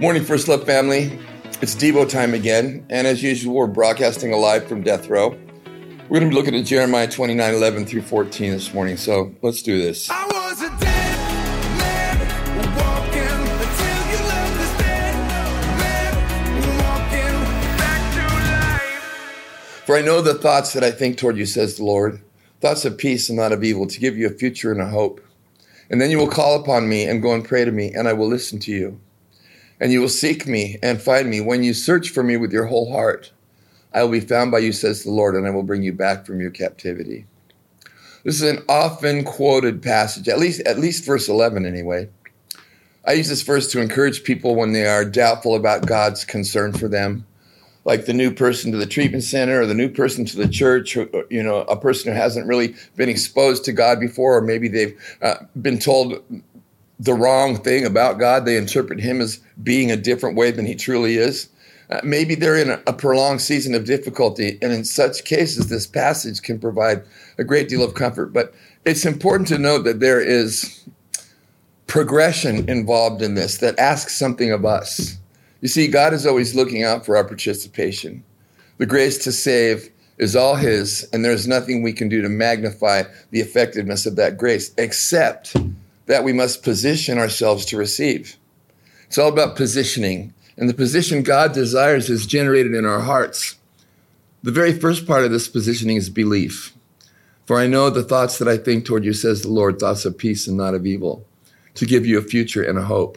Morning, First Love family. It's Devo time again, and as usual, we're broadcasting live from death row. We're going to be looking at Jeremiah 29 11 through 14 this morning, so let's do this. I was a dead man walking until you left this dead man walking back to life. For I know the thoughts that I think toward you, says the Lord thoughts of peace and not of evil, to give you a future and a hope. And then you will call upon me and go and pray to me, and I will listen to you. And you will seek me and find me when you search for me with your whole heart. I will be found by you, says the Lord, and I will bring you back from your captivity. This is an often quoted passage, at least at least verse 11 anyway. I use this verse to encourage people when they are doubtful about God's concern for them, like the new person to the treatment center or the new person to the church, or, you know, a person who hasn't really been exposed to God before, or maybe they've uh, been told the wrong thing about God. They interpret him as being a different way than he truly is. Uh, maybe they're in a, a prolonged season of difficulty, and in such cases, this passage can provide a great deal of comfort. But it's important to note that there is progression involved in this that asks something of us. You see, God is always looking out for our participation. The grace to save is all His, and there's nothing we can do to magnify the effectiveness of that grace, except that we must position ourselves to receive. It's all about positioning, and the position God desires is generated in our hearts. The very first part of this positioning is belief. For I know the thoughts that I think toward you, says the Lord, thoughts of peace and not of evil, to give you a future and a hope.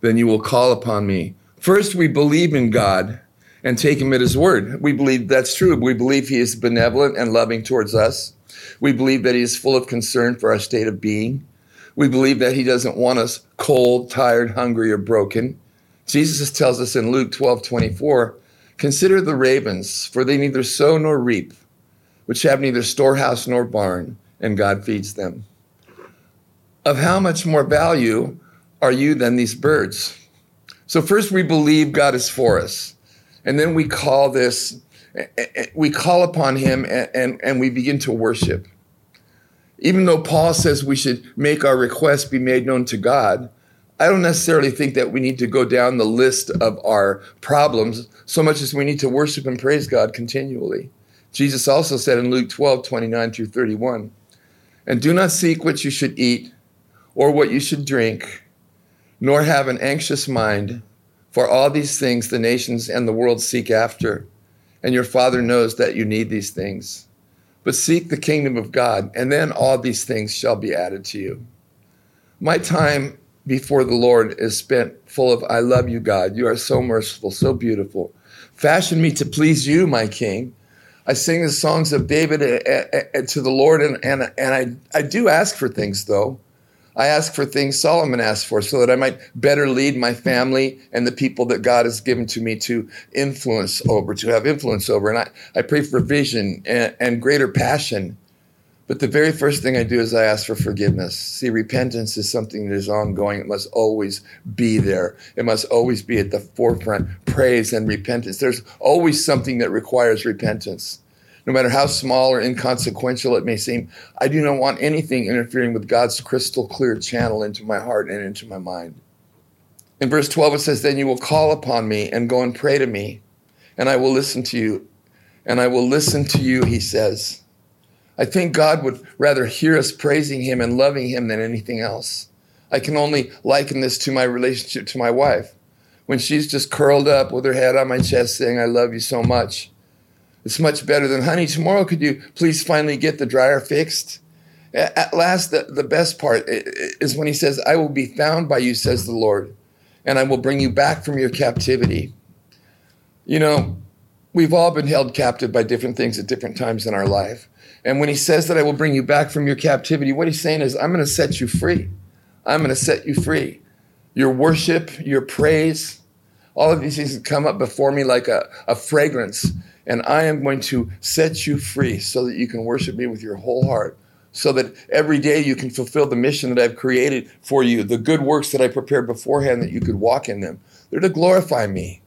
Then you will call upon me. First, we believe in God and take him at his word. We believe that's true. We believe he is benevolent and loving towards us. We believe that he is full of concern for our state of being. We believe that he doesn't want us cold, tired, hungry, or broken. Jesus tells us in Luke 12 24, Consider the ravens, for they neither sow nor reap, which have neither storehouse nor barn, and God feeds them. Of how much more value are you than these birds? So, first we believe God is for us, and then we call this, we call upon him and, and, and we begin to worship. Even though Paul says we should make our requests be made known to God, I don't necessarily think that we need to go down the list of our problems so much as we need to worship and praise God continually. Jesus also said in Luke 12, 29 through 31, and do not seek what you should eat or what you should drink, nor have an anxious mind, for all these things the nations and the world seek after, and your Father knows that you need these things. But seek the kingdom of God, and then all these things shall be added to you. My time before the Lord is spent full of, I love you, God. You are so merciful, so beautiful. Fashion me to please you, my King. I sing the songs of David uh, uh, to the Lord, and, and, and I, I do ask for things, though. I ask for things Solomon asked for so that I might better lead my family and the people that God has given to me to influence over, to have influence over. And I, I pray for vision and, and greater passion. But the very first thing I do is I ask for forgiveness. See, repentance is something that is ongoing. It must always be there. It must always be at the forefront. Praise and repentance. There's always something that requires repentance no matter how small or inconsequential it may seem. I do not want anything interfering with God's crystal clear channel into my heart and into my mind. In verse 12, it says, Then you will call upon me and go and pray to me, and I will listen to you. And I will listen to you, he says. I think God would rather hear us praising him and loving him than anything else. I can only liken this to my relationship to my wife. When she's just curled up with her head on my chest saying, I love you so much, it's much better than, honey, tomorrow could you please finally get the dryer fixed? At last, the, the best part is when he says, I will be found by you, says the Lord, and I will bring you back from your captivity. You know, we've all been held captive by different things at different times in our life. And when he says that I will bring you back from your captivity, what he's saying is, I'm going to set you free. I'm going to set you free. Your worship, your praise, all of these things come up before me like a, a fragrance and I am going to set you free so that you can worship me with your whole heart. So that every day you can fulfill the mission that I've created for you, the good works that I prepared beforehand that you could walk in them. They're to glorify me.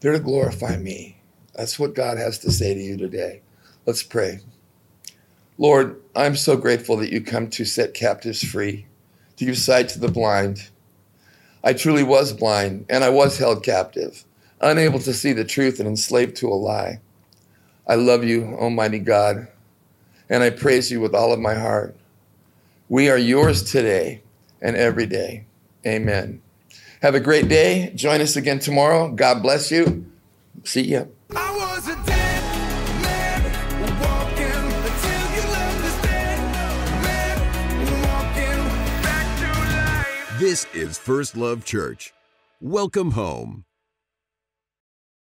They're to glorify me. That's what God has to say to you today. Let's pray. Lord, I'm so grateful that you come to set captives free, to give sight to the blind. I truly was blind and I was held captive, unable to see the truth and enslaved to a lie. I love you, Almighty God, and I praise you with all of my heart. We are yours today and every day. Amen. Have a great day. Join us again tomorrow. God bless you. See ya. I was a dead man walking until you left us dead man walking back to life. This is First Love Church. Welcome home.